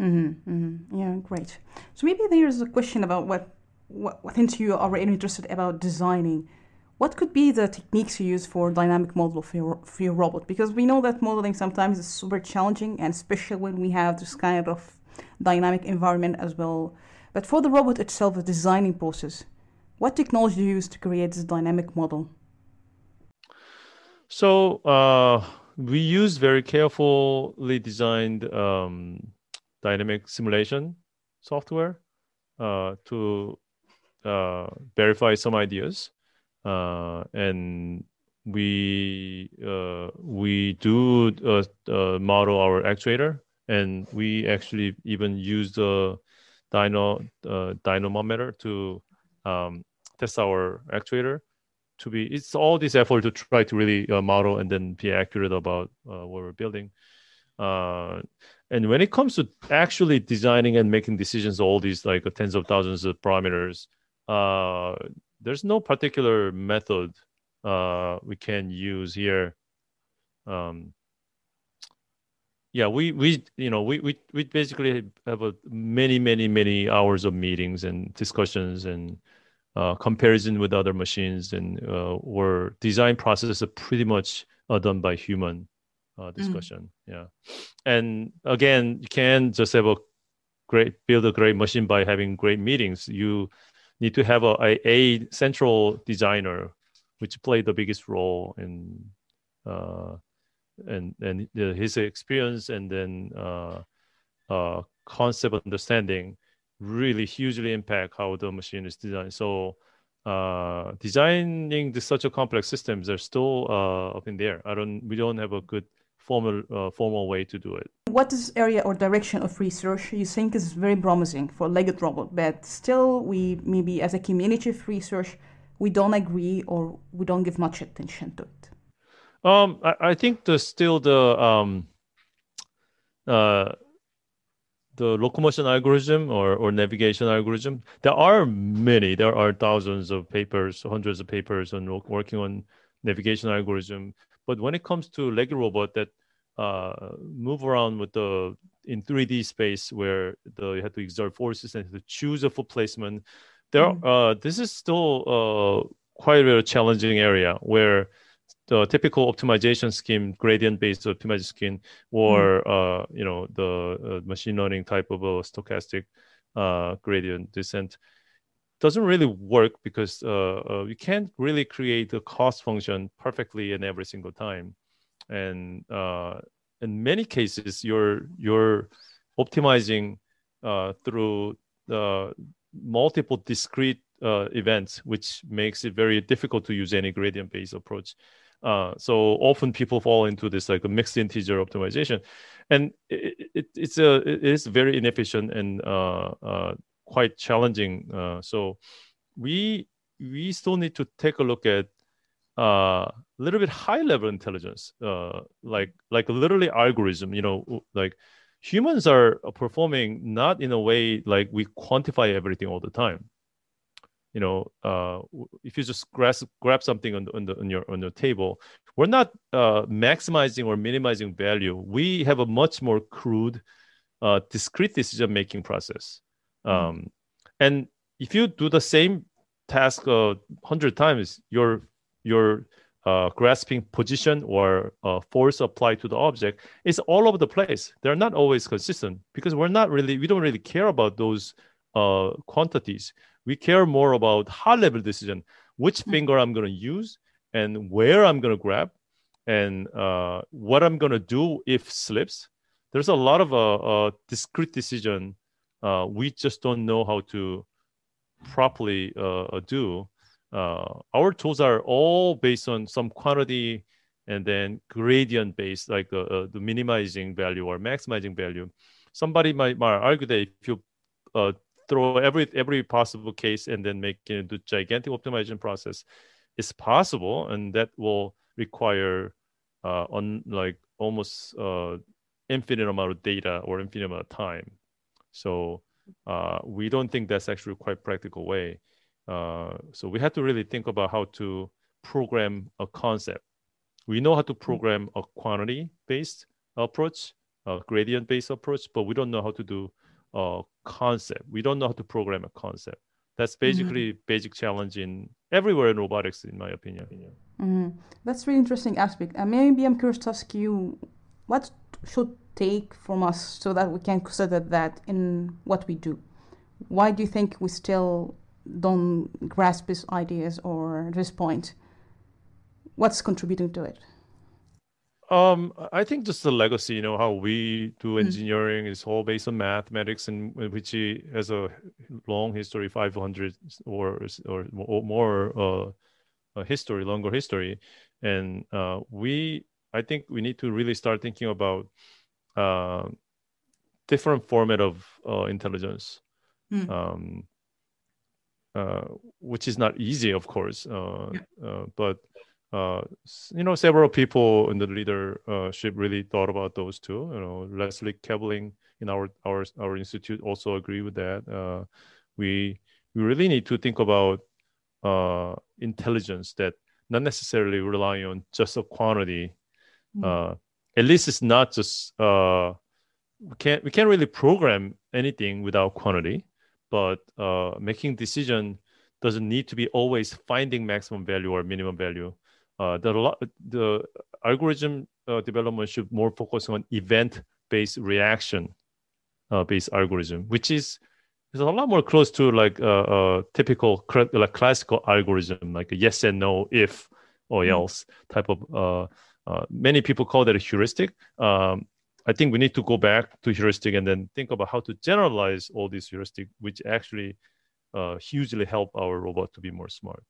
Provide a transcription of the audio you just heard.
Mm-hmm, mm-hmm. Yeah, great. So maybe there's a question about what, what, what you are really interested about designing. What could be the techniques you use for dynamic model for your, for your robot? Because we know that modeling sometimes is super challenging, and especially when we have this kind of dynamic environment as well. But for the robot itself, the designing process, what technology do you use to create this dynamic model? So uh, we use very carefully designed um, dynamic simulation software uh, to uh, verify some ideas, uh, and we uh, we do uh, model our actuator, and we actually even use the dyno dynamometer to um, test our actuator to be it's all this effort to try to really uh, model and then be accurate about uh, what we're building. Uh, and when it comes to actually designing and making decisions all these like tens of thousands of parameters uh, there's no particular method uh, we can use here. Um, yeah we we you know we we, we basically have a many many many hours of meetings and discussions and uh, comparison with other machines and uh, or design processes are pretty much uh, done by human uh, mm. discussion. Mm. Yeah, and again, you can just have a great build a great machine by having great meetings. You need to have a, a, a central designer, which play the biggest role in uh, and and his experience and then uh, uh, concept understanding really hugely impact how the machine is designed. So uh, designing this, such a complex systems are still uh, up in the air. I don't, we don't have a good formal uh, formal way to do it. What is area or direction of research you think is very promising for legged robot, but still we maybe as a community of research we don't agree or we don't give much attention to it. Um, I, I think the still the um, uh, the locomotion algorithm or, or navigation algorithm there are many there are thousands of papers hundreds of papers on working on navigation algorithm but when it comes to legged robot that uh, move around with the in 3d space where the, you have to exert forces and to choose a foot placement there mm. uh, this is still uh, quite a challenging area where the typical optimization scheme, gradient-based optimization scheme, or mm. uh, you know the uh, machine learning type of a stochastic uh, gradient descent, doesn't really work because uh, uh, you can't really create a cost function perfectly in every single time, and uh, in many cases you're you're optimizing through multiple discrete events, which makes it very difficult to use any gradient-based approach. Uh, so often people fall into this like a mixed integer optimization, and it, it, it's a it is very inefficient and uh, uh, quite challenging. Uh, so we we still need to take a look at a uh, little bit high level intelligence, uh, like like literally algorithm. You know, like humans are performing not in a way like we quantify everything all the time you know, uh, if you just grasp, grab something on, the, on, the, on your on your table, we're not uh, maximizing or minimizing value. We have a much more crude, uh, discrete decision making process. Um, and if you do the same task a hundred times, your your uh, grasping position or uh, force applied to the object is all over the place. They're not always consistent because we're not really we don't really care about those uh, quantities we care more about high level decision which mm-hmm. finger i'm going to use and where i'm going to grab and uh, what i'm going to do if slips there's a lot of uh, uh, discrete decision uh, we just don't know how to properly uh, uh, do. Our tools are all based on some quantity and then gradient based like the minimizing value or maximizing value. Somebody might, might argue that if you throw every every possible case and then make it into gigantic optimization process is possible and that will require uh, on like almost uh, infinite amount of data or infinite amount of time so uh, we don't think that's actually quite practical way uh, so we have to really think about how to program a concept we know how to program a quantity based approach a gradient based approach, but we don't know how to do a concept. We don't know how to program a concept. That's mm-hmm. basically mm-hmm. basic challenge in everywhere in robotics, in my opinion. Mm-hmm. That's really interesting aspect. And maybe I'm curious to ask you, what should take from us so that we can consider that in what we do? Why do you think we still don't grasp these ideas or this point? What's contributing to it? Um, I think just the legacy, you know, how we do hmm. engineering mm. is all based on mathematics, and which has a long history, 500 or or more uh, history, longer history, and uh, we, I think we need to really start thinking about uh, different format of uh, intelligence, mm. um, uh, which is not easy, of course, uh, yeah. but uh, you know, several people in the leadership really thought about those too. You know, Leslie Kaelbling in our our our institute also agree with that. Uh, we we really need to think about uh, intelligence that not necessarily rely on just a quantity. Mm. At least it's not just uh, we can't we can't really program anything without quantity, but uh, making decision doesn't need to be always finding maximum value or minimum value. Uh, the the algorithm uh, development should more focus on event based reaction uh, based algorithm, which is is a lot more close to like a, uh, a typical like classical algorithm, like a yes and no, if or mm. else type of. Uh, uh, many people call that a heuristic. Um, I think we need to go back to heuristic and then think about how to generalize all these heuristic, which actually hugely help our robot to be more smart.